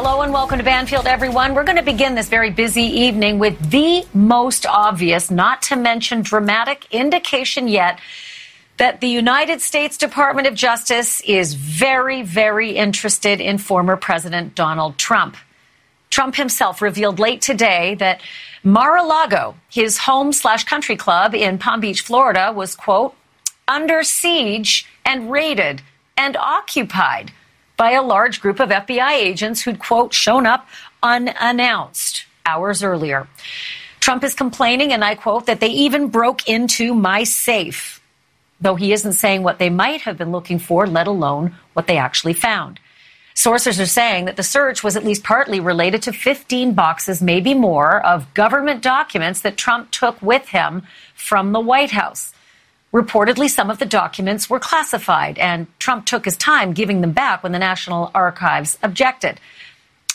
Hello and welcome to Banfield, everyone. We're going to begin this very busy evening with the most obvious, not to mention dramatic indication yet that the United States Department of Justice is very, very interested in former President Donald Trump. Trump himself revealed late today that Mar-a-Lago, his home slash country club in Palm Beach, Florida, was, quote, under siege and raided and occupied by a large group of FBI agents who'd, quote, shown up unannounced hours earlier. Trump is complaining, and I quote, that they even broke into my safe, though he isn't saying what they might have been looking for, let alone what they actually found. Sources are saying that the search was at least partly related to 15 boxes, maybe more, of government documents that Trump took with him from the White House. Reportedly, some of the documents were classified, and Trump took his time giving them back when the National Archives objected.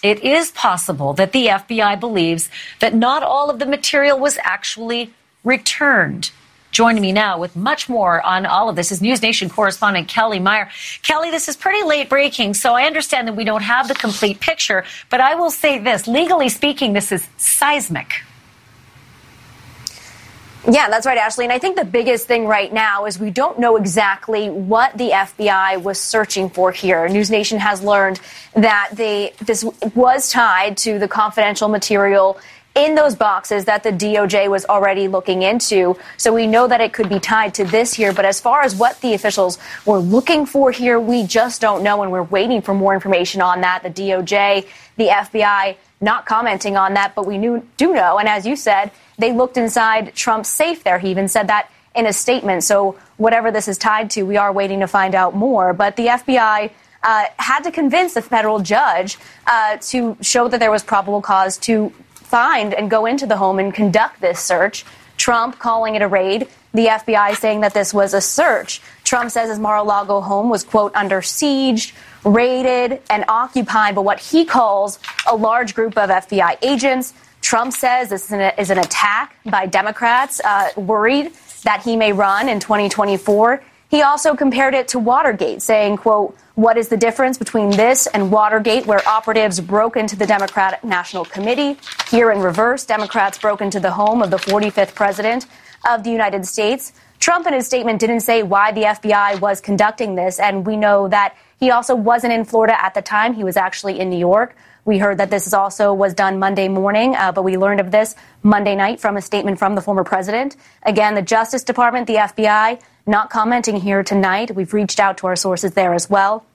It is possible that the FBI believes that not all of the material was actually returned. Joining me now with much more on all of this is News Nation correspondent Kelly Meyer. Kelly, this is pretty late breaking, so I understand that we don't have the complete picture, but I will say this legally speaking, this is seismic. Yeah, that's right, Ashley. And I think the biggest thing right now is we don't know exactly what the FBI was searching for here. News Nation has learned that they, this was tied to the confidential material in those boxes that the DOJ was already looking into. So we know that it could be tied to this here. But as far as what the officials were looking for here, we just don't know. And we're waiting for more information on that. The DOJ, the FBI, not commenting on that. But we knew, do know. And as you said, they looked inside Trump's safe there. He even said that in a statement. So whatever this is tied to, we are waiting to find out more. But the FBI uh, had to convince a federal judge uh, to show that there was probable cause to find and go into the home and conduct this search. Trump calling it a raid. The FBI saying that this was a search. Trump says his Mar-a-Lago home was, quote, under siege, raided, and occupied by what he calls a large group of FBI agents. Trump says this is an, is an attack by Democrats uh, worried that he may run in 2024. He also compared it to Watergate, saying, quote, what is the difference between this and Watergate, where operatives broke into the Democratic National Committee? Here in reverse, Democrats broke into the home of the 45th president of the United States. Trump in his statement didn't say why the FBI was conducting this, and we know that he also wasn't in Florida at the time. He was actually in New York. We heard that this also was done Monday morning, uh, but we learned of this Monday night from a statement from the former president. Again, the Justice Department, the FBI, not commenting here tonight. We've reached out to our sources there as well.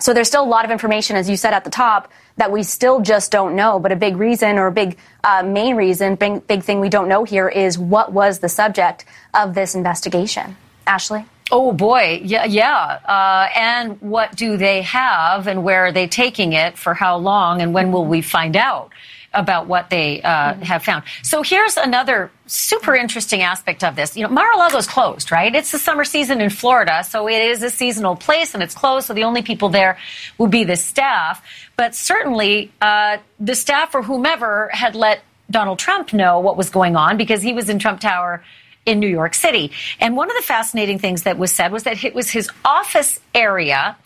So there's still a lot of information, as you said at the top, that we still just don't know. But a big reason, or a big uh, main reason, big, big thing we don't know here is what was the subject of this investigation. Ashley? Oh boy, yeah, yeah. Uh, and what do they have, and where are they taking it for how long, and when will we find out about what they uh, mm-hmm. have found? So here's another super interesting aspect of this. You know, Mar-a-Lago is closed, right? It's the summer season in Florida, so it is a seasonal place, and it's closed. So the only people there will be the staff. But certainly, uh, the staff or whomever had let Donald Trump know what was going on because he was in Trump Tower in New York City. And one of the fascinating things that was said was that it was his office area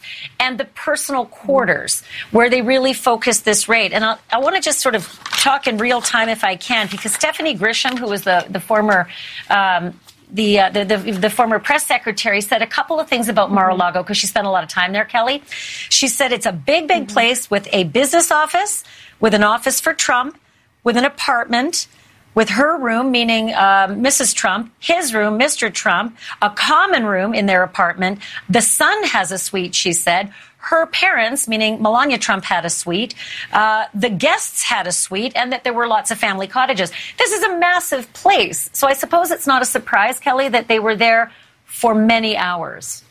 and the personal quarters where they really focused this raid. And I'll, i want to just sort of talk in real time if I can, because Stephanie Grisham, who was the, the former um, the, uh, the, the, the former press secretary said a couple of things about Mar-a-Lago because she spent a lot of time there. Kelly, she said it's a big, big mm-hmm. place with a business office, with an office for Trump, with an apartment, with her room, meaning uh, Mrs. Trump, his room, Mr. Trump, a common room in their apartment. The son has a suite, she said. Her parents, meaning Melania Trump, had a suite. Uh, the guests had a suite, and that there were lots of family cottages. This is a massive place. So I suppose it's not a surprise, Kelly, that they were there for many hours.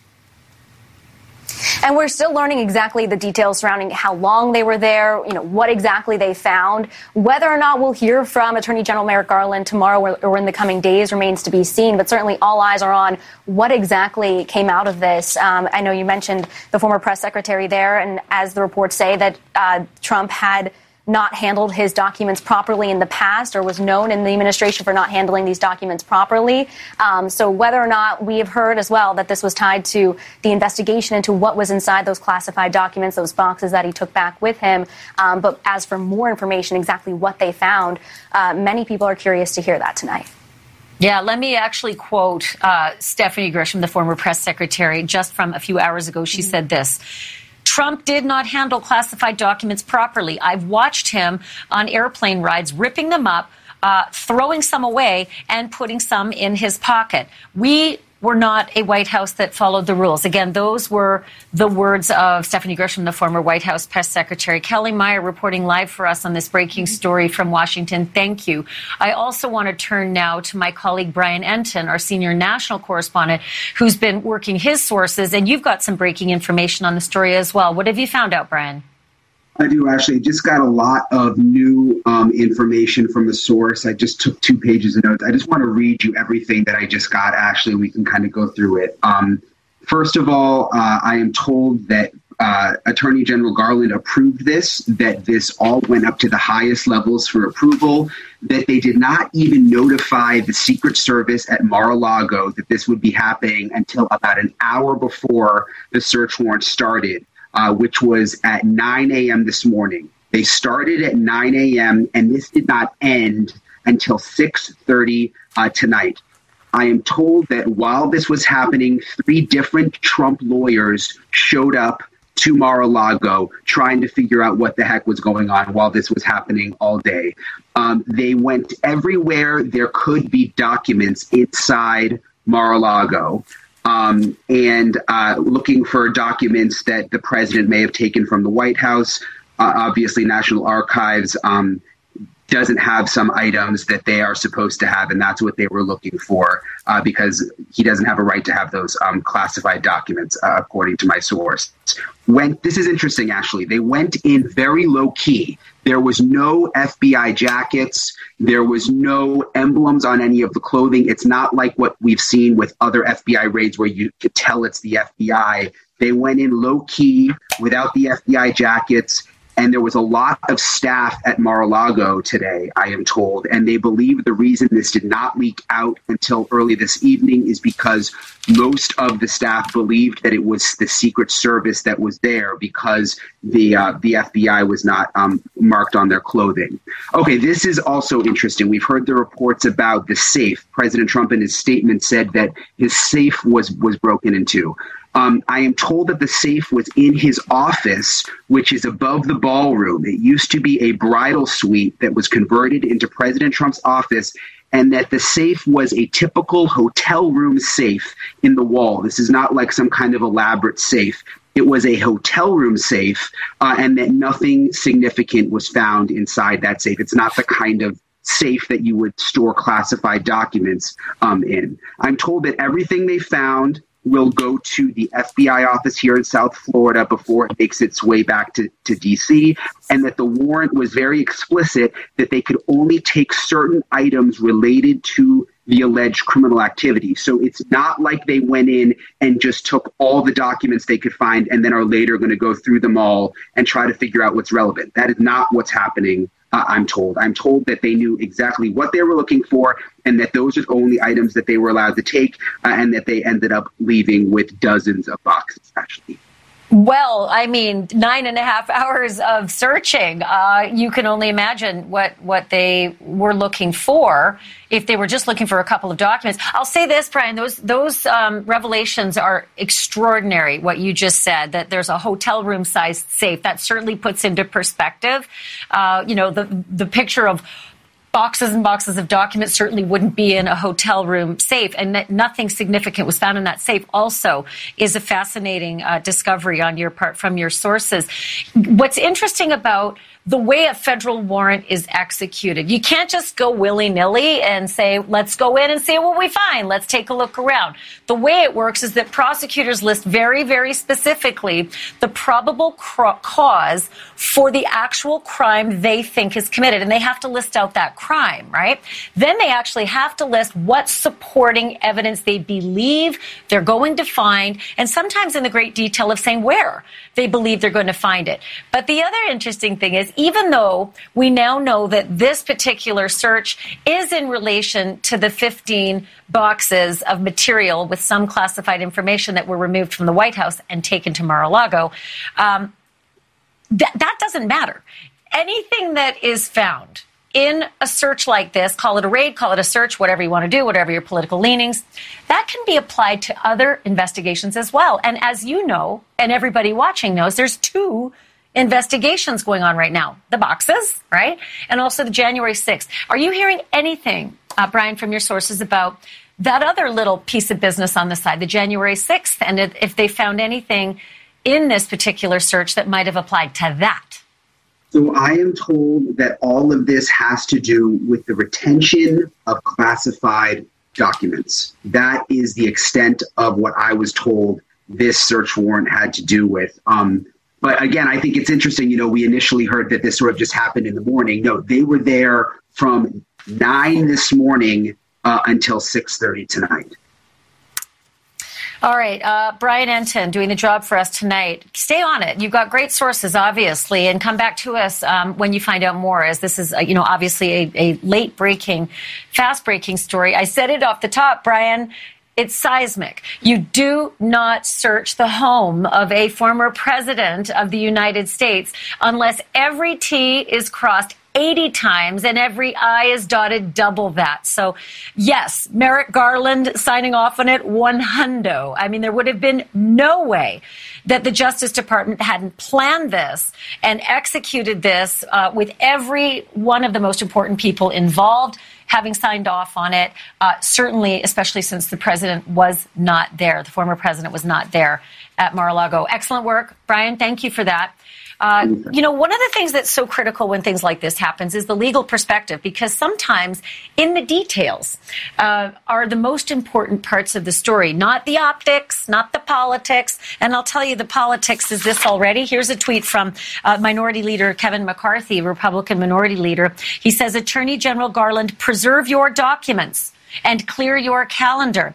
And we're still learning exactly the details surrounding how long they were there, you know, what exactly they found. Whether or not we'll hear from Attorney General Merrick Garland tomorrow or in the coming days remains to be seen. But certainly all eyes are on what exactly came out of this. Um, I know you mentioned the former press secretary there, and as the reports say, that uh, Trump had not handled his documents properly in the past or was known in the administration for not handling these documents properly. Um, so whether or not we have heard as well that this was tied to the investigation into what was inside those classified documents, those boxes that he took back with him. Um, but as for more information, exactly what they found, uh, many people are curious to hear that tonight. Yeah, let me actually quote uh, Stephanie Grisham, the former press secretary, just from a few hours ago. She mm-hmm. said this. Trump did not handle classified documents properly. I've watched him on airplane rides ripping them up, uh, throwing some away, and putting some in his pocket. We were not a White House that followed the rules. Again, those were the words of Stephanie Grisham, the former White House press secretary. Kelly Meyer reporting live for us on this breaking mm-hmm. story from Washington. Thank you. I also want to turn now to my colleague Brian Entin, our senior national correspondent, who's been working his sources, and you've got some breaking information on the story as well. What have you found out, Brian? I do actually. Just got a lot of new um, information from the source. I just took two pages of notes. I just want to read you everything that I just got. Actually, we can kind of go through it. Um, first of all, uh, I am told that uh, Attorney General Garland approved this, that this all went up to the highest levels for approval, that they did not even notify the Secret Service at Mar a Lago that this would be happening until about an hour before the search warrant started uh, which was at 9 a.m. this morning. They started at 9 a.m. and this did not end until 6:30 uh, tonight. I am told that while this was happening, three different Trump lawyers showed up to Mar-a-Lago trying to figure out what the heck was going on while this was happening all day. Um, they went everywhere there could be documents inside Mar-a-Lago um, and uh, looking for documents that the president may have taken from the White House. Uh, obviously, National Archives um, doesn't have some items that they are supposed to have, and that's what they were looking for uh, because he doesn't have a right to have those um, classified documents, uh, according to my source. When this is interesting, actually, they went in very low key. There was no FBI jackets. There was no emblems on any of the clothing. It's not like what we've seen with other FBI raids where you could tell it's the FBI. They went in low key without the FBI jackets and there was a lot of staff at Mar-a-Lago today, I am told, and they believe the reason this did not leak out until early this evening is because most of the staff believed that it was the Secret Service that was there because the uh, the FBI was not um, marked on their clothing. Okay, this is also interesting. We've heard the reports about the safe. President Trump in his statement said that his safe was was broken into. Um, I am told that the safe was in his office, which is above the ballroom. It used to be a bridal suite that was converted into President Trump's office, and that the safe was a typical hotel room safe in the wall. This is not like some kind of elaborate safe. It was a hotel room safe, uh, and that nothing significant was found inside that safe. It's not the kind of safe that you would store classified documents um, in. I'm told that everything they found will go to the FBI office here in South Florida before it makes its way back to, to DC, and that the warrant was very explicit that they could only take certain items related to the alleged criminal activity. So it's not like they went in and just took all the documents they could find and then are later going to go through them all and try to figure out what's relevant. That is not what's happening I'm told. I'm told that they knew exactly what they were looking for and that those are the only items that they were allowed to take uh, and that they ended up leaving with dozens of boxes, actually. Well, I mean, nine and a half hours of searching. Uh, you can only imagine what, what they were looking for if they were just looking for a couple of documents. I'll say this, Brian, those, those um, revelations are extraordinary, what you just said, that there's a hotel room sized safe. That certainly puts into perspective, uh, you know, the, the picture of boxes and boxes of documents certainly wouldn't be in a hotel room safe, and nothing significant was found in that safe. Also, is a fascinating uh, discovery on your part from your sources. What's interesting about the way a federal warrant is executed. You can't just go willy nilly and say, let's go in and see what we find. Let's take a look around. The way it works is that prosecutors list very, very specifically the probable cause for the actual crime they think is committed. And they have to list out that crime, right? Then they actually have to list what supporting evidence they believe they're going to find, and sometimes in the great detail of saying where they believe they're going to find it. But the other interesting thing is, even though we now know that this particular search is in relation to the 15 boxes of material with some classified information that were removed from the White House and taken to Mar a Lago, um, that, that doesn't matter. Anything that is found in a search like this, call it a raid, call it a search, whatever you want to do, whatever your political leanings, that can be applied to other investigations as well. And as you know, and everybody watching knows, there's two investigations going on right now the boxes, right? And also the January 6th. Are you hearing anything, uh, Brian, from your sources about that other little piece of business on the side, the January 6th, and if they found anything in this particular search that might have applied to that? So I am told that all of this has to do with the retention of classified documents. That is the extent of what I was told this search warrant had to do with. Um, but again, I think it's interesting. You know, we initially heard that this sort of just happened in the morning. No, they were there from nine this morning uh, until six thirty tonight. All right, uh, Brian Entin doing the job for us tonight. Stay on it. You've got great sources, obviously, and come back to us um, when you find out more. As this is, uh, you know, obviously a, a late breaking, fast breaking story. I said it off the top, Brian. It's seismic. You do not search the home of a former president of the United States unless every T is crossed 80 times and every I is dotted double that. So yes, Merrick Garland signing off on it one hundo. I mean, there would have been no way that the Justice Department hadn't planned this and executed this uh, with every one of the most important people involved having signed off on it. Uh, certainly, especially since the president was not there, the former president was not there at Mar-a-Lago. Excellent work, Brian. Thank you for that. Uh, you know, one of the things that's so critical when things like this happens is the legal perspective, because sometimes in the details uh, are the most important parts of the story, not the optics, not the politics. And I'll tell you, the politics is this already. Here's a tweet from uh, Minority Leader Kevin McCarthy, Republican Minority Leader. He says, Attorney General Garland, preserve your documents and clear your calendar.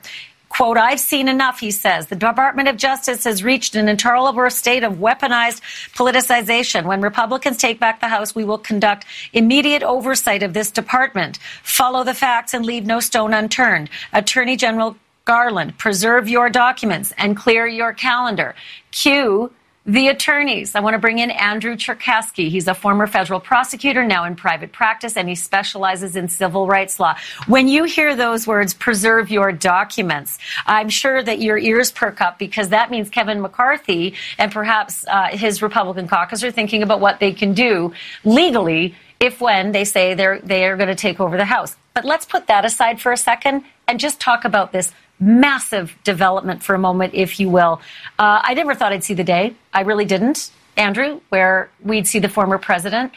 Quote, I've seen enough, he says. The Department of Justice has reached an intolerable state of weaponized politicization. When Republicans take back the House, we will conduct immediate oversight of this department, follow the facts, and leave no stone unturned. Attorney General Garland, preserve your documents and clear your calendar. Q the attorneys. I want to bring in Andrew Cherkasky. He's a former federal prosecutor, now in private practice, and he specializes in civil rights law. When you hear those words, preserve your documents, I'm sure that your ears perk up because that means Kevin McCarthy and perhaps uh, his Republican caucus are thinking about what they can do legally if when they say they're they are going to take over the House. But let's put that aside for a second and just talk about this massive development for a moment, if you will. Uh, I never thought I'd see the day. I really didn't, Andrew, where we'd see the former president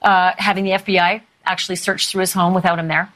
uh, having the FBI actually search through his home without him there.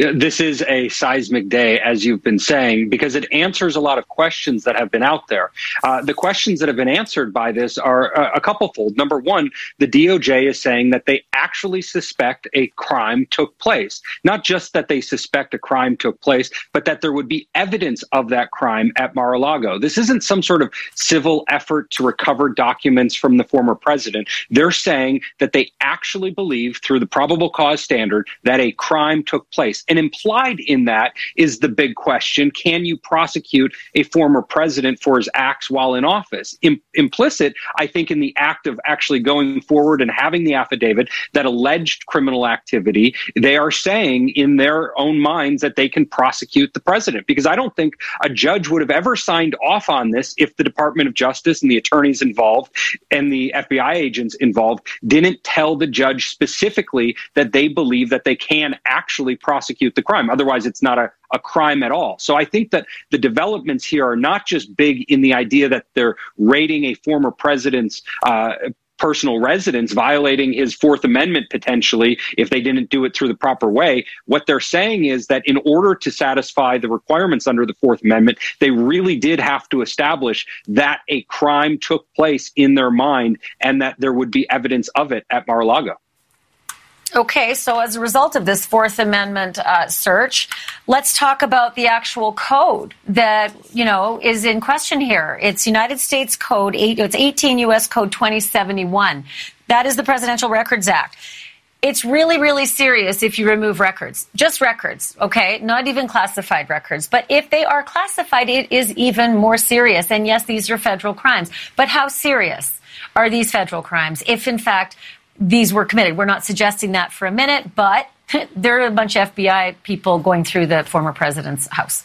This is a seismic day, as you've been saying, because it answers a lot of questions that have been out there. Uh, the questions that have been answered by this are a, a couplefold. Number one, the DOJ is saying that they actually suspect a crime took place. Not just that they suspect a crime took place, but that there would be evidence of that crime at Mar a Lago. This isn't some sort of civil effort to recover documents from the former president. They're saying that they actually believe, through the probable cause standard, that a crime took place. And implied in that is the big question can you prosecute a former president for his acts while in office? Im- implicit, I think, in the act of actually going forward and having the affidavit that alleged criminal activity, they are saying in their own minds that they can prosecute the president. Because I don't think a judge would have ever signed off on this if the Department of Justice and the attorneys involved and the FBI agents involved didn't tell the judge specifically that they believe that they can actually prosecute prosecute the crime. Otherwise, it's not a, a crime at all. So I think that the developments here are not just big in the idea that they're raiding a former president's uh, personal residence, violating his Fourth Amendment potentially if they didn't do it through the proper way. What they're saying is that in order to satisfy the requirements under the Fourth Amendment, they really did have to establish that a crime took place in their mind and that there would be evidence of it at Mar a Lago. Okay, so as a result of this Fourth Amendment uh, search, let's talk about the actual code that you know is in question here. It's United States Code eight. It's 18 U.S. Code 2071. That is the Presidential Records Act. It's really, really serious if you remove records, just records, okay? Not even classified records. But if they are classified, it is even more serious. And yes, these are federal crimes. But how serious are these federal crimes if, in fact, these were committed? We're not suggesting that for a minute, but there are a bunch of FBI people going through the former president's house.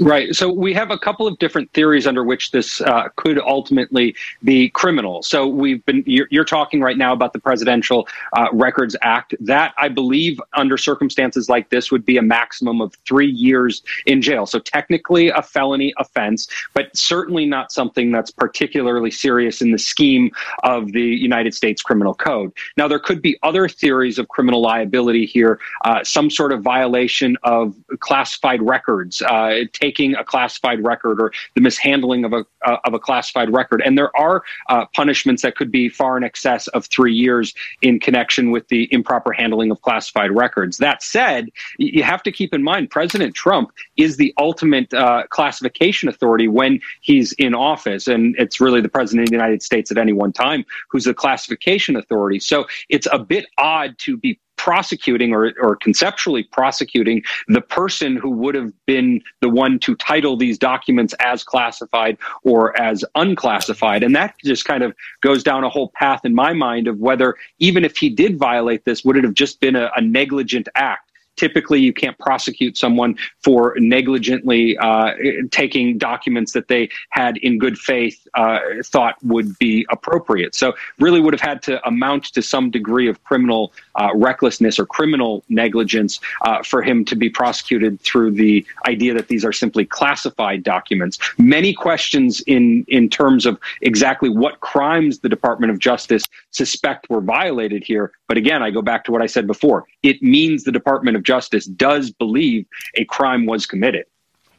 Right. So we have a couple of different theories under which this uh, could ultimately be criminal. So we've been, you're, you're talking right now about the Presidential uh, Records Act. That, I believe, under circumstances like this, would be a maximum of three years in jail. So technically a felony offense, but certainly not something that's particularly serious in the scheme of the United States Criminal Code. Now, there could be other theories of criminal liability here, uh, some sort of violation of classified records uh, taking a classified record or the mishandling of a uh, of a classified record. And there are uh, punishments that could be far in excess of three years in connection with the improper handling of classified records. That said, you have to keep in mind President Trump is the ultimate uh, classification authority when he's in office, and it's really the president of the United States at any one time who's the classification authority. So it's a bit odd to be prosecuting or, or conceptually prosecuting the person who would have been the one to title these documents as classified or as unclassified. And that just kind of goes down a whole path in my mind of whether, even if he did violate this, would it have just been a, a negligent act? Typically you can't prosecute someone for negligently uh, taking documents that they had in good faith uh, thought would be appropriate. So really would have had to amount to some degree of criminal uh, recklessness or criminal negligence uh, for him to be prosecuted through the idea that these are simply classified documents. Many questions in in terms of exactly what crimes the Department of Justice suspect were violated here. But again, I go back to what I said before. It means the Department of Justice does believe a crime was committed.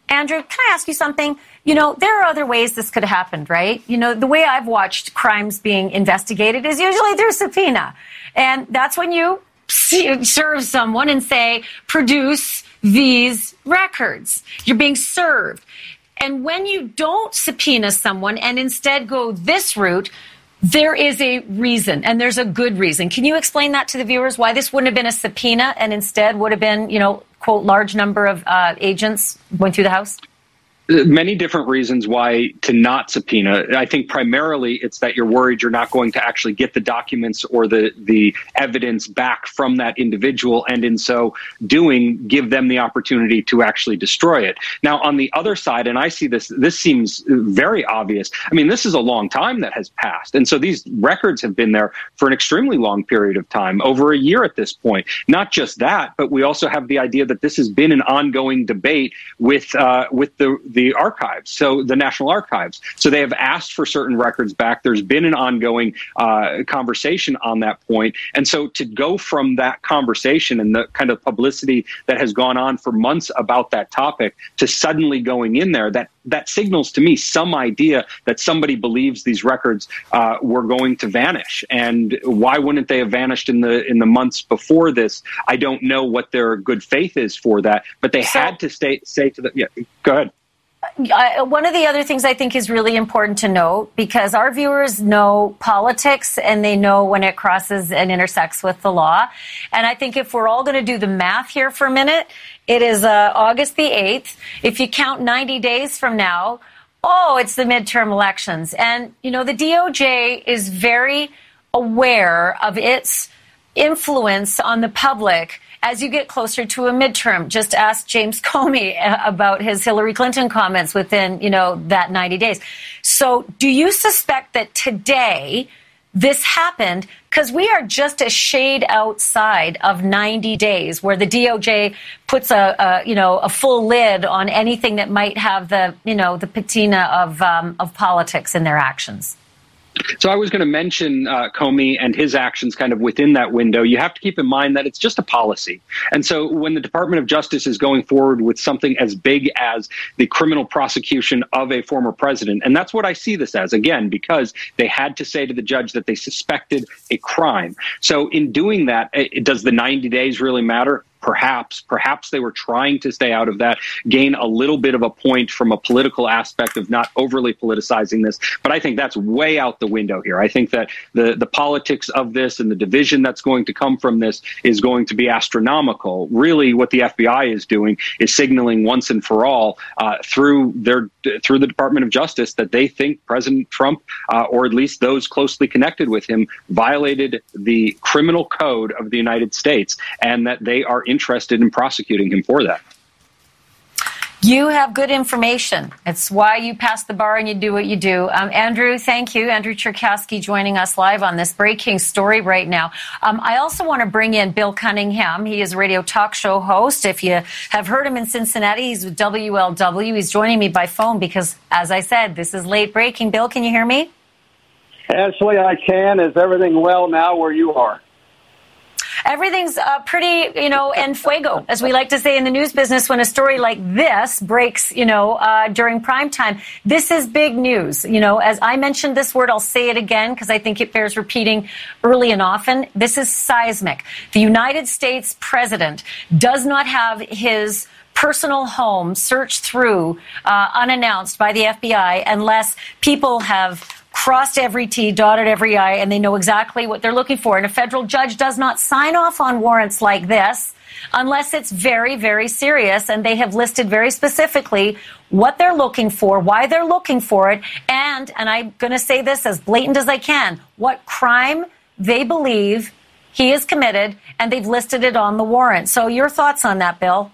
Andrew, can I ask you something? You know, there are other ways this could have happened, right? You know, the way I've watched crimes being investigated is usually through subpoena. And that's when you serve someone and say, produce these records. You're being served. And when you don't subpoena someone and instead go this route, there is a reason, and there's a good reason. Can you explain that to the viewers? Why this wouldn't have been a subpoena and instead would have been, you know, quote, large number of uh, agents going through the house? Many different reasons why to not subpoena. I think primarily it's that you're worried you're not going to actually get the documents or the the evidence back from that individual, and in so doing, give them the opportunity to actually destroy it. Now, on the other side, and I see this, this seems very obvious. I mean, this is a long time that has passed, and so these records have been there for an extremely long period of time, over a year at this point. Not just that, but we also have the idea that this has been an ongoing debate with uh, with the the archives, so the National Archives. So they have asked for certain records back. There's been an ongoing uh, conversation on that point, and so to go from that conversation and the kind of publicity that has gone on for months about that topic to suddenly going in there, that that signals to me some idea that somebody believes these records uh, were going to vanish. And why wouldn't they have vanished in the in the months before this? I don't know what their good faith is for that, but they so, had to stay say to the yeah. Go ahead one of the other things I think is really important to note because our viewers know politics and they know when it crosses and intersects with the law. And I think if we're all going to do the math here for a minute, it is uh, August the 8th. If you count 90 days from now, oh, it's the midterm elections. And, you know, the DOJ is very aware of its influence on the public as you get closer to a midterm. Just ask James Comey uh, about his Hillary Clinton comments within, you know, that 90 days. So do you suspect that today this happened because we are just a shade outside of 90 days where the DOJ puts a, a, you know a full lid on anything that might have the you know the patina of um, of politics in their actions. So I was going to mention uh, Comey and his actions kind of within that window. You have to keep in mind that it's just a policy. And so when the Department of Justice is going forward with something as big as the criminal prosecution of a former president, and that's what I see this as, again, because they had to say to the judge that they suspected a crime. So in doing that, it, does the 90 days really matter? Perhaps, perhaps they were trying to stay out of that, gain a little bit of a point from a political aspect of not overly politicizing this. But I think that's way out the window here. I think that the, the politics of this and the division that's going to come from this is going to be astronomical. Really, what the FBI is doing is signaling once and for all uh, through their through the Department of Justice that they think President Trump, uh, or at least those closely connected with him, violated the criminal code of the United States, and that they are interested in prosecuting him for that. You have good information. It's why you pass the bar and you do what you do. Um, Andrew, thank you. Andrew Cherkasky joining us live on this breaking story right now. Um, I also want to bring in Bill Cunningham. He is a radio talk show host. If you have heard him in Cincinnati, he's with WLW. He's joining me by phone because, as I said, this is late breaking. Bill, can you hear me? Ashley, I can. Is everything well now where you are? Everything's uh, pretty, you know, en fuego, as we like to say in the news business when a story like this breaks, you know, uh, during prime time. This is big news. You know, as I mentioned this word, I'll say it again because I think it bears repeating early and often. This is seismic. The United States president does not have his personal home searched through uh, unannounced by the FBI unless people have crossed every T, dotted every I, and they know exactly what they're looking for. And a federal judge does not sign off on warrants like this unless it's very, very serious. And they have listed very specifically what they're looking for, why they're looking for it, and, and I'm going to say this as blatant as I can, what crime they believe he is committed, and they've listed it on the warrant. So, your thoughts on that, Bill?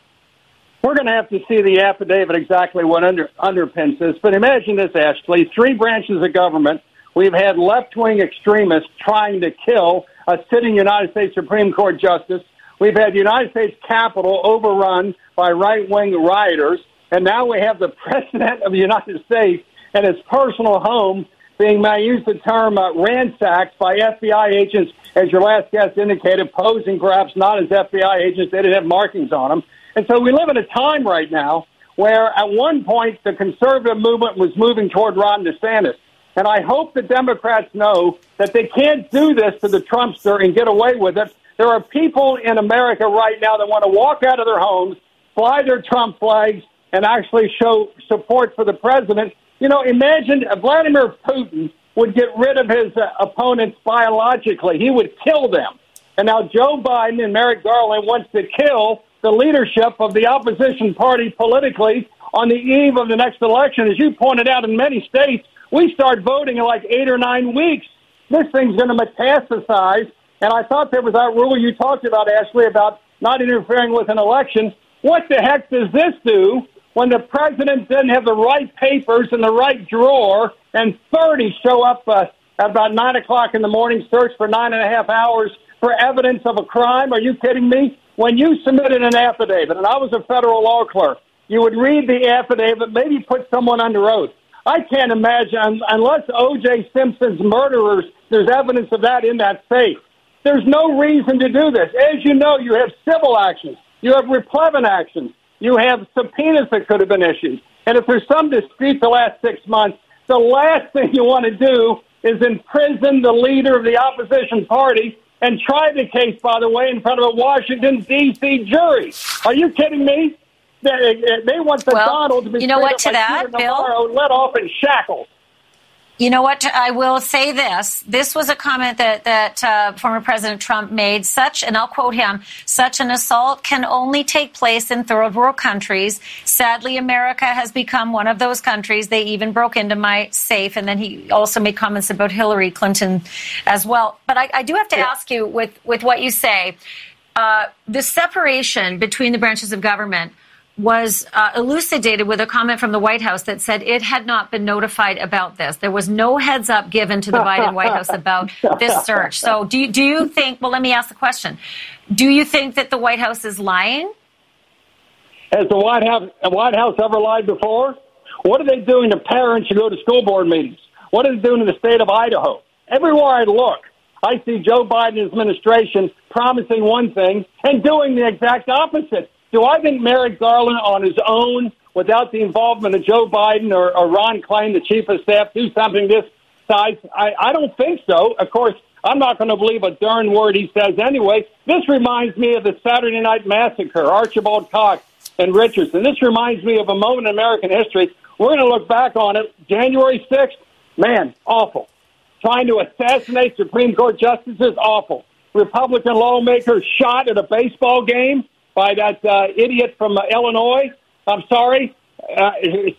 We're going to have to see the affidavit exactly what under, underpins this. But imagine this, Ashley. Three branches of government. We've had left wing extremists trying to kill a sitting United States Supreme Court justice. We've had the United States Capitol overrun by right wing rioters. And now we have the President of the United States and his personal home being, I use the term, uh, ransacked by FBI agents, as your last guest indicated, posing perhaps not as FBI agents. They didn't have markings on them. And so we live in a time right now where at one point the conservative movement was moving toward Ron DeSantis. And I hope the Democrats know that they can't do this to the Trumpster and get away with it. There are people in America right now that want to walk out of their homes, fly their Trump flags, and actually show support for the president. You know, imagine Vladimir Putin would get rid of his uh, opponents biologically. He would kill them. And now Joe Biden and Merrick Garland wants to kill the leadership of the opposition party politically on the eve of the next election. As you pointed out, in many states, we start voting in like eight or nine weeks. This thing's going to metastasize. And I thought there was that rule you talked about, Ashley, about not interfering with an election. What the heck does this do when the president didn't have the right papers in the right drawer and 30 show up uh, at about 9 o'clock in the morning, search for nine and a half hours for evidence of a crime? Are you kidding me? When you submitted an affidavit, and I was a federal law clerk, you would read the affidavit, maybe put someone under oath. I can't imagine, unless O.J. Simpson's murderers, there's evidence of that in that safe. There's no reason to do this. As you know, you have civil actions, you have replevin actions, you have subpoenas that could have been issued. And if there's some dispute the last six months, the last thing you want to do is imprison the leader of the opposition party and tried the case, by the way, in front of a Washington, D.C. jury. Are you kidding me? They, they want the well, Donald to be you know what to that, Bill? let off in shackles. You know what? I will say this. This was a comment that that uh, former President Trump made. Such, and I'll quote him: "Such an assault can only take place in third world countries. Sadly, America has become one of those countries. They even broke into my safe." And then he also made comments about Hillary Clinton as well. But I, I do have to yeah. ask you, with with what you say, uh, the separation between the branches of government was uh, elucidated with a comment from the White House that said it had not been notified about this. There was no heads up given to the Biden White House about this search. So, do you, do you think? Well, let me ask the question: Do you think that the White House is lying? Has the White House, the White House ever lied before? What are they doing to parents who go to school board meetings? What are they doing in the state of Idaho? Everywhere I look, I see Joe Biden's administration promising one thing and doing the exact opposite. Do I think Merrick Garland on his own, without the involvement of Joe Biden or, or Ron Klain, the chief of staff, do something this size? I, I don't think so. Of course, I'm not going to believe a darn word he says anyway. This reminds me of the Saturday Night Massacre, Archibald Cox and Richardson. This reminds me of a moment in American history. We're going to look back on it. January 6th, man, awful. Trying to assassinate Supreme Court justices, awful. Republican lawmakers shot at a baseball game by that uh, idiot from uh, Illinois. I'm sorry, uh,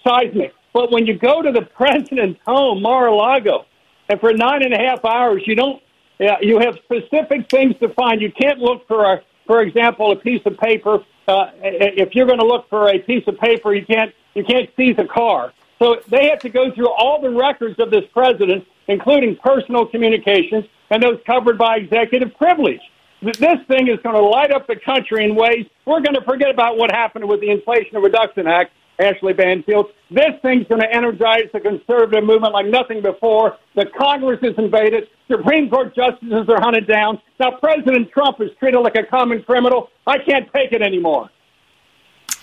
seismic. But when you go to the president's home, Mar-a-Lago, and for nine and a half hours, you don't, uh, you have specific things to find. You can't look for, a, for example, a piece of paper. Uh, if you're going to look for a piece of paper, you can't, you can't seize a car. So they have to go through all the records of this president, including personal communications and those covered by executive privilege. This thing is going to light up the country in ways we're going to forget about what happened with the Inflation Reduction Act Ashley Banfield. This thing's going to energize the conservative movement like nothing before. The Congress is invaded. Supreme Court justices are hunted down. Now, President Trump is treated like a common criminal. I can't take it anymore.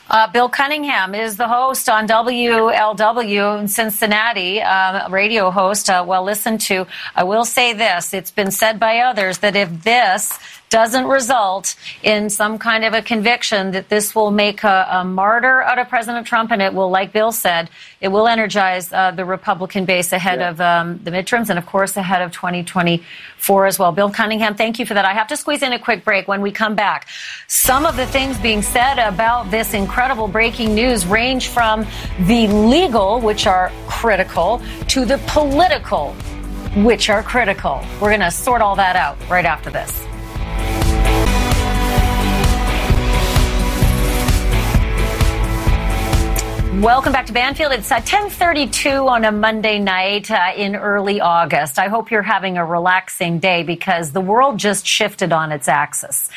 Uh, Bill Cunningham is the host on WLW in Cincinnati, uh, radio host, uh, well listened to. I will say this it's been said by others that if this doesn't result in some kind of a conviction that this will make a, a martyr out of President Trump, and it will, like Bill said, it will energize uh, the Republican base ahead yeah. of um, the midterms and, of course, ahead of 2024 as well. Bill Cunningham, thank you for that. I have to squeeze in a quick break when we come back. Some of the things being said about this incredible breaking news range from the legal, which are critical, to the political, which are critical. We're going to sort all that out right after this. Welcome back to Banfield. It's uh, 1032 on a Monday night uh, in early August. I hope you're having a relaxing day because the world just shifted on its axis.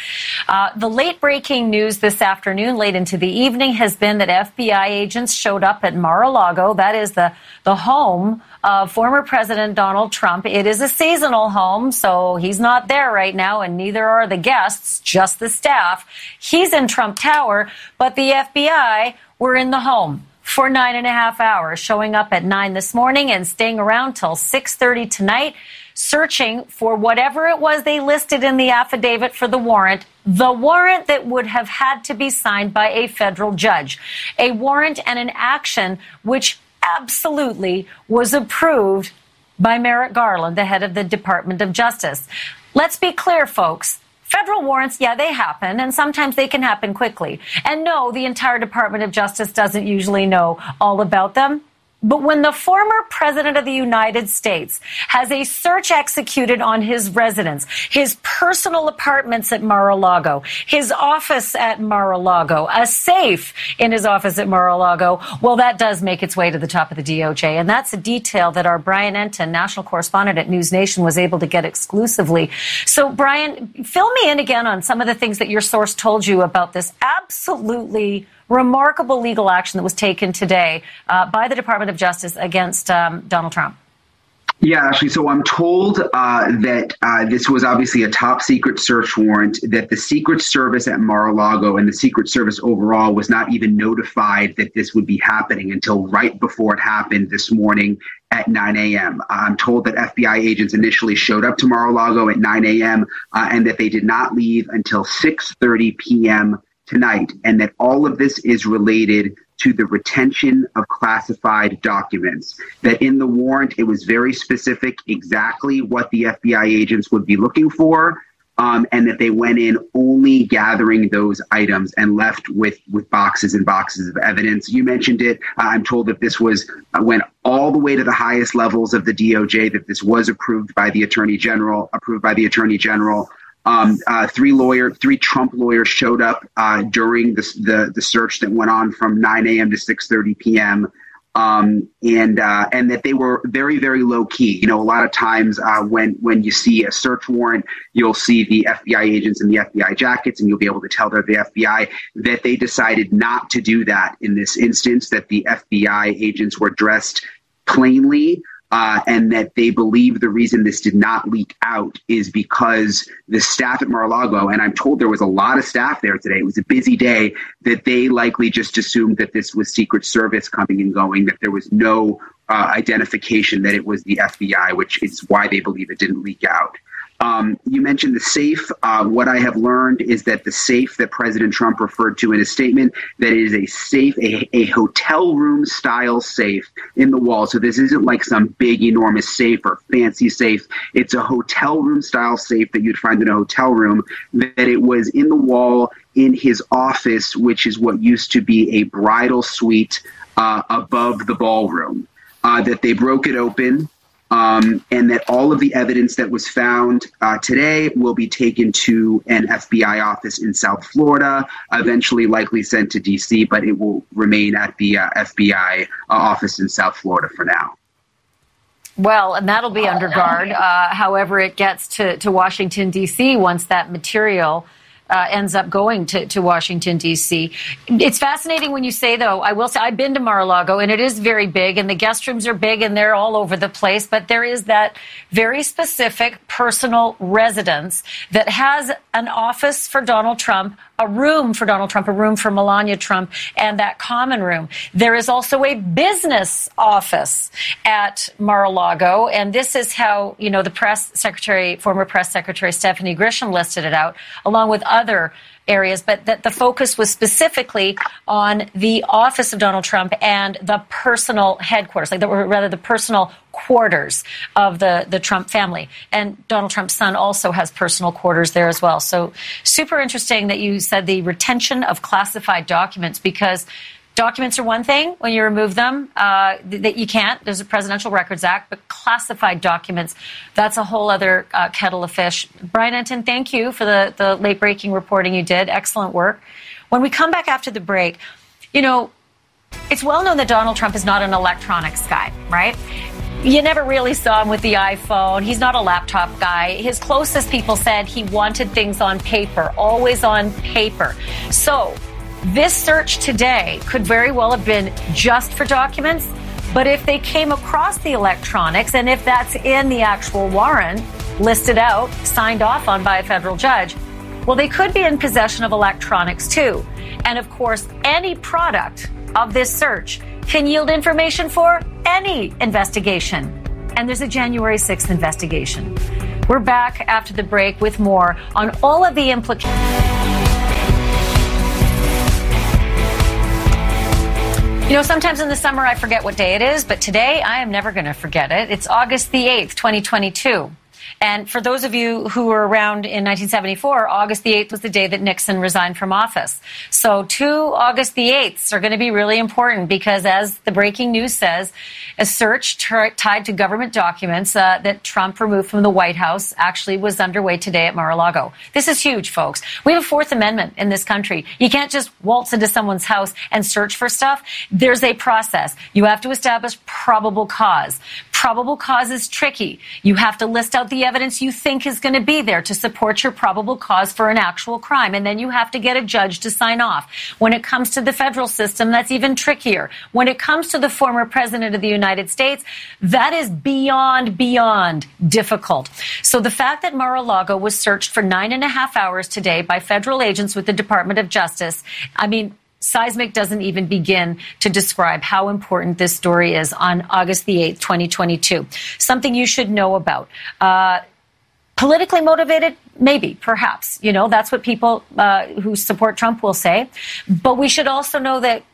Uh, the late breaking news this afternoon, late into the evening, has been that FBI agents showed up at Mar-a-Lago. That is the, the home of former President Donald Trump. It is a seasonal home, so he's not there right now, and neither are the guests, just the staff. He's in Trump Tower, but the FBI were in the home for nine and a half hours, showing up at nine this morning and staying around till 6.30 tonight, searching for whatever it was they listed in the affidavit for the warrant, the warrant that would have had to be signed by a federal judge, a warrant and an action which absolutely was approved by Merrick Garland, the head of the Department of Justice. Let's be clear, folks. Federal warrants, yeah, they happen, and sometimes they can happen quickly. And no, the entire Department of Justice doesn't usually know all about them. But when the former president of the United States has a search executed on his residence, his personal apartments at Mar-a-Lago, his office at Mar-a-Lago, a safe in his office at Mar-a-Lago, well, that does make its way to the top of the DOJ. And that's a detail that our Brian Entin, national correspondent at News Nation, was able to get exclusively. So, Brian, fill me in again on some of the things that your source told you about this absolutely remarkable legal action that was taken today uh, by the Department of Justice against um, Donald Trump. Yeah, actually, so I'm told uh, that uh, this was obviously a top secret search warrant, that the Secret Service at Mar a Lago and the Secret Service overall was not even notified that this would be happening until right before it happened this morning at 9 a.m. I'm told that FBI agents initially showed up to Mar a Lago at 9 a.m. Uh, and that they did not leave until 6.30 p.m tonight, and that all of this is related to the retention of classified documents. That in the warrant, it was very specific exactly what the FBI agents would be looking for. Um, and that they went in only gathering those items and left with with boxes and boxes of evidence. You mentioned it. I'm told that this was uh, went all the way to the highest levels of the DOJ. That this was approved by the Attorney General, approved by the Attorney General. Um, uh, three lawyer, three Trump lawyers showed up uh, during the, the, the search that went on from 9 a.m. to 6:30 p.m. Um, and uh, and that they were very very low key. You know, a lot of times uh, when when you see a search warrant, you'll see the FBI agents in the FBI jackets, and you'll be able to tell they're the FBI. That they decided not to do that in this instance. That the FBI agents were dressed plainly uh, and that they believe the reason this did not leak out is because the staff at Mar-a-Lago, and I'm told there was a lot of staff there today. It was a busy day that they likely just assumed that this was Secret Service coming and going, that there was no uh, identification that it was the FBI, which is why they believe it didn't leak out. Um, you mentioned the safe. Uh, what I have learned is that the safe that President Trump referred to in his statement that is a safe, a, a hotel room style safe in the wall. So this isn't like some big, enormous safe or fancy safe. It's a hotel room style safe that you'd find in a hotel room. That it was in the wall in his office, which is what used to be a bridal suite uh, above the ballroom. Uh, that they broke it open um, and that all of the evidence that was found uh, today will be taken to an FBI office in South Florida, eventually likely sent to D.C., but it will remain at the uh, FBI uh, office in South Florida for now. Well, and that'll be under guard. Uh, however, it gets to, to Washington, D.C. once that material uh, ends up going to, to Washington, D.C. It's fascinating when you say, though, I will say, I've been to Mar a Lago and it is very big and the guest rooms are big and they're all over the place, but there is that very specific personal residence that has an office for Donald Trump, a room for Donald Trump, a room for Melania Trump, and that common room. There is also a business office at Mar-a-Lago, and this is how, you know, the press secretary, former press secretary Stephanie Grisham listed it out, along with other areas, but that the focus was specifically on the office of Donald Trump and the personal headquarters, like the, or rather the personal quarters of the, the Trump family. And Donald Trump's son also has personal quarters there as well. So super interesting that you said the retention of classified documents because Documents are one thing when you remove them uh, that you can't. There's a Presidential Records Act, but classified documents, that's a whole other uh, kettle of fish. Brian Entin, thank you for the, the late breaking reporting you did. Excellent work. When we come back after the break, you know, it's well known that Donald Trump is not an electronics guy, right? You never really saw him with the iPhone. He's not a laptop guy. His closest people said he wanted things on paper, always on paper. So, this search today could very well have been just for documents, but if they came across the electronics and if that's in the actual warrant listed out, signed off on by a federal judge, well, they could be in possession of electronics too. And of course, any product of this search can yield information for any investigation. And there's a January 6th investigation. We're back after the break with more on all of the implications. You know, sometimes in the summer I forget what day it is, but today I am never going to forget it. It's August the 8th, 2022. And for those of you who were around in 1974, August the 8th was the day that Nixon resigned from office. So two August the 8ths are going to be really important because as the breaking news says, a search t- tied to government documents uh, that Trump removed from the White House actually was underway today at Mar-a-Lago. This is huge, folks. We have a Fourth Amendment in this country. You can't just waltz into someone's house and search for stuff. There's a process. You have to establish probable cause. Probable cause is tricky. You have to list out the evidence you think is going to be there to support your probable cause for an actual crime. And then you have to get a judge to sign off. When it comes to the federal system, that's even trickier. When it comes to the former president of the United States, that is beyond, beyond difficult. So the fact that Mar-a-Lago was searched for nine and a half hours today by federal agents with the Department of Justice, I mean, Seismic doesn't even begin to describe how important this story is on August the 8th, 2022. Something you should know about. Uh, politically motivated? Maybe, perhaps. You know, that's what people uh, who support Trump will say. But we should also know that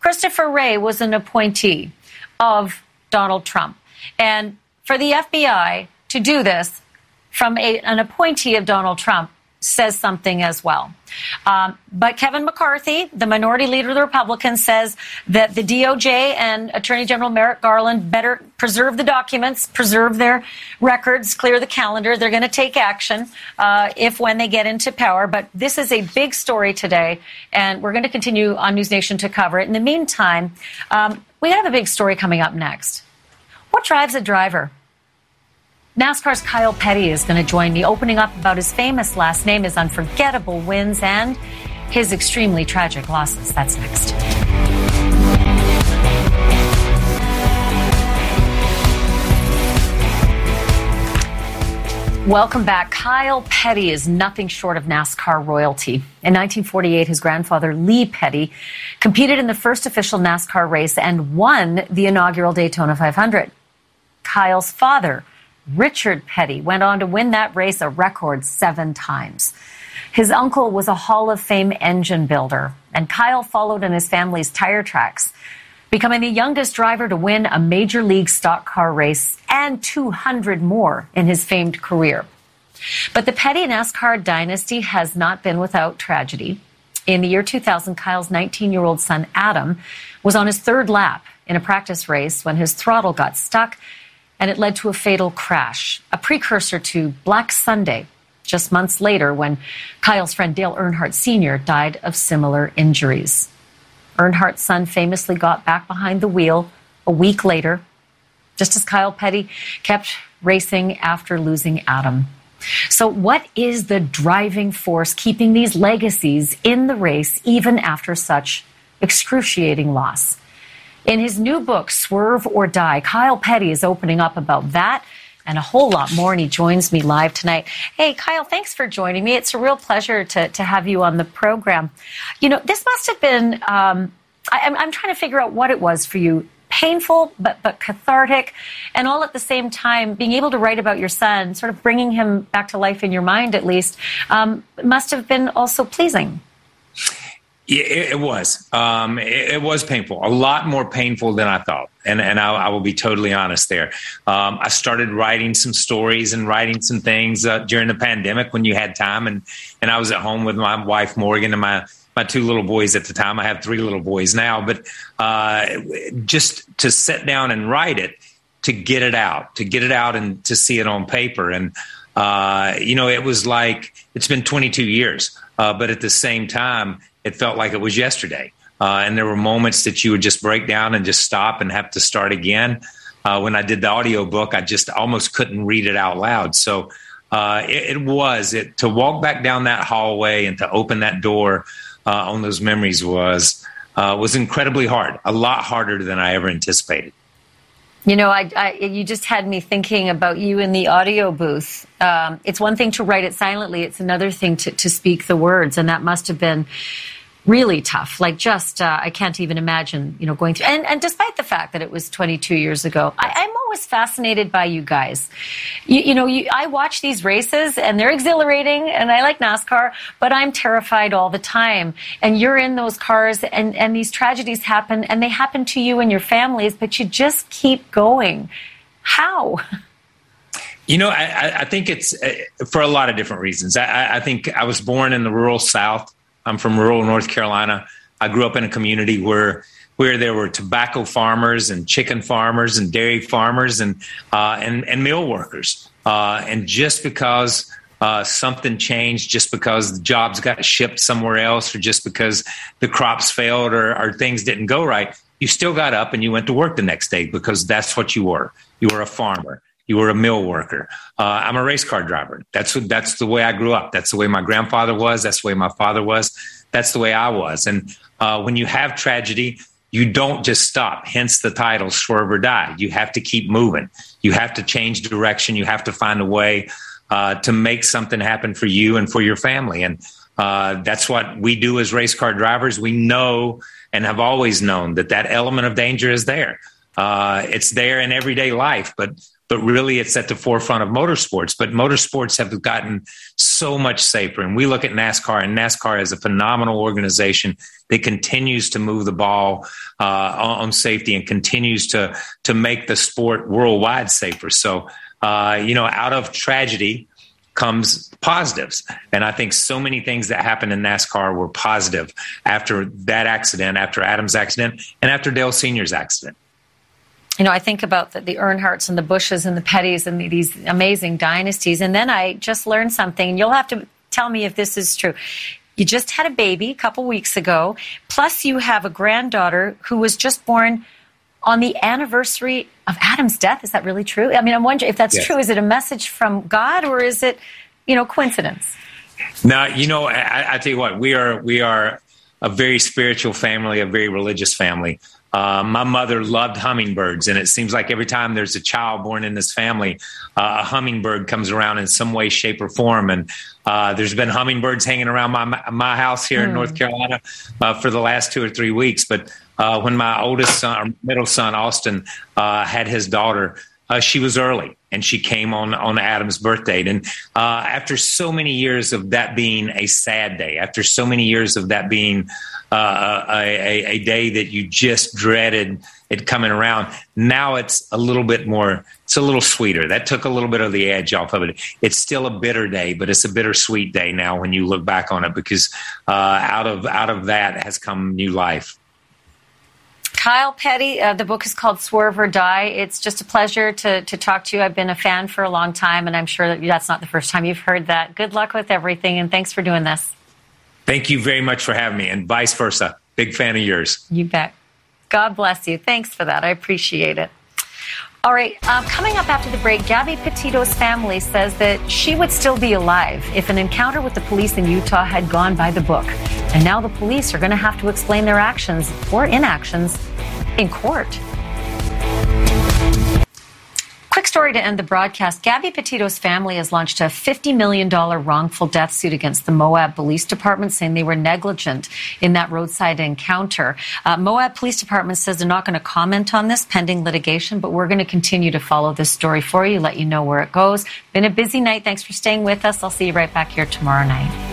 Christopher Wray was an appointee of Donald Trump. And for the FBI to do this from a, an appointee of Donald Trump says something as well. Um, but Kevin McCarthy, the minority leader of the Republicans, says that the DOJ and Attorney General Merrick Garland better preserve the documents, preserve their records, clear the calendar. They're going to take action uh, if when they get into power. But this is a big story today, and we're going to continue on News Nation to cover it. In the meantime, um, we have a big story coming up next. What drives a driver? NASCAR's Kyle Petty is going to join me, opening up about his famous last name, his unforgettable wins, and his extremely tragic losses. That's next. Welcome back. Kyle Petty is nothing short of NASCAR royalty. In 1948, his grandfather, Lee Petty, competed in the first official NASCAR race and won the inaugural Daytona 500. Kyle's father, Richard Petty went on to win that race a record seven times. His uncle was a Hall of Fame engine builder, and Kyle followed in his family's tire tracks, becoming the youngest driver to win a major league stock car race and 200 more in his famed career. But the Petty NASCAR dynasty has not been without tragedy. In the year 2000, Kyle's 19 year old son, Adam, was on his third lap in a practice race when his throttle got stuck and it led to a fatal crash, a precursor to Black Sunday, just months later when Kyle's friend Dale Earnhardt Sr. died of similar injuries. Earnhardt's son famously got back behind the wheel a week later, just as Kyle Petty kept racing after losing Adam. So, what is the driving force keeping these legacies in the race even after such excruciating loss? In his new book, Swerve or Die, Kyle Petty is opening up about that and a whole lot more. And he joins me live tonight. Hey, Kyle, thanks for joining me. It's a real pleasure to, to have you on the program. You know, this must have been, um, I, I'm, I'm trying to figure out what it was for you painful but but cathartic and all at the same time being able to write about your son sort of bringing him back to life in your mind at least um, must have been also pleasing it, it was. Um, it, it, was painful, a lot more painful than I thought. And, and I, I will be totally honest there. Um, I started writing some stories and writing some things uh, during the pandemic when you had time. And, and I was at home with my wife, Morgan, and my, my two little boys at the time. I have three little boys now. But uh, just to sit down and write it, to get it out, to get it out and to see it on paper. And, uh, you know, it was like it's been 22 years. Uh, but at the same time, it felt like it was yesterday. Uh, and there were moments that you would just break down and just stop and have to start again. Uh, when I did the audio book, I just almost couldn't read it out loud. So uh, it, it, was it to walk back down that hallway and to open that door uh, on those memories was uh, was incredibly hard, a lot harder than I ever anticipated. You know, I, I, you just had me thinking about you in the audio booth. Um, it's one thing to write it silently; it's another thing to, to speak the words, and that must have been really tough. Like just, uh, I can't even imagine, you know, going through. And, and despite the fact that it was 22 years ago, I, am always fascinated by you guys. You, you know, you, I watch these races and they're exhilarating, and I like NASCAR, but I'm terrified all the time. And you're in those cars, and and these tragedies happen, and they happen to you and your families, but you just keep going. How? You know, I, I think it's uh, for a lot of different reasons. I, I think I was born in the rural South. I'm from rural North Carolina. I grew up in a community where where there were tobacco farmers and chicken farmers and dairy farmers and uh, and and mill workers. Uh, and just because uh, something changed, just because the jobs got shipped somewhere else, or just because the crops failed or, or things didn't go right, you still got up and you went to work the next day because that's what you were. You were a farmer. You were a mill worker. Uh, I'm a race car driver. That's what, that's the way I grew up. That's the way my grandfather was. That's the way my father was. That's the way I was. And uh, when you have tragedy, you don't just stop. Hence the title, Swerve or Die. You have to keep moving. You have to change direction. You have to find a way uh, to make something happen for you and for your family. And uh, that's what we do as race car drivers. We know and have always known that that element of danger is there. Uh, it's there in everyday life, but but really it's at the forefront of motorsports. But motorsports have gotten so much safer. And we look at NASCAR, and NASCAR is a phenomenal organization that continues to move the ball uh, on safety and continues to to make the sport worldwide safer. So, uh, you know, out of tragedy comes positives. And I think so many things that happened in NASCAR were positive after that accident, after Adam's accident, and after Dale Sr.'s accident you know, I think about the, the Earnhardts and the Bushes and the Pettys and the, these amazing dynasties. And then I just learned something, and you'll have to tell me if this is true. You just had a baby a couple weeks ago, plus you have a granddaughter who was just born on the anniversary of Adam's death. Is that really true? I mean, I'm wondering if that's yes. true. Is it a message from God or is it, you know, coincidence? Now, you know, I, I tell you what, we are we are a very spiritual family, a very religious family. Uh, my mother loved hummingbirds, and it seems like every time there's a child born in this family, uh, a hummingbird comes around in some way, shape, or form. And uh, there's been hummingbirds hanging around my my house here mm. in hmm. North Carolina uh, for the last two or three weeks. But uh, when my oldest son, or middle son, Austin, uh, had his daughter, uh, she was early and she came on on Adam's birthday. And uh, after so many years of that being a sad day, after so many years of that being uh, a, a, day that you just dreaded it coming around, now it's a little bit more. It's a little sweeter. That took a little bit of the edge off of it. It's still a bitter day, but it's a bittersweet day now when you look back on it because uh, out of out of that has come new life. Kyle Petty, uh, the book is called Swerve or Die. It's just a pleasure to, to talk to you. I've been a fan for a long time, and I'm sure that that's not the first time you've heard that. Good luck with everything, and thanks for doing this. Thank you very much for having me, and vice versa. Big fan of yours. You bet. God bless you. Thanks for that. I appreciate it. All right, uh, coming up after the break, Gabby Petito's family says that she would still be alive if an encounter with the police in Utah had gone by the book. And now the police are going to have to explain their actions or inactions in court. Quick story to end the broadcast. Gabby Petito's family has launched a $50 million wrongful death suit against the Moab Police Department, saying they were negligent in that roadside encounter. Uh, Moab Police Department says they're not going to comment on this pending litigation, but we're going to continue to follow this story for you, let you know where it goes. Been a busy night. Thanks for staying with us. I'll see you right back here tomorrow night.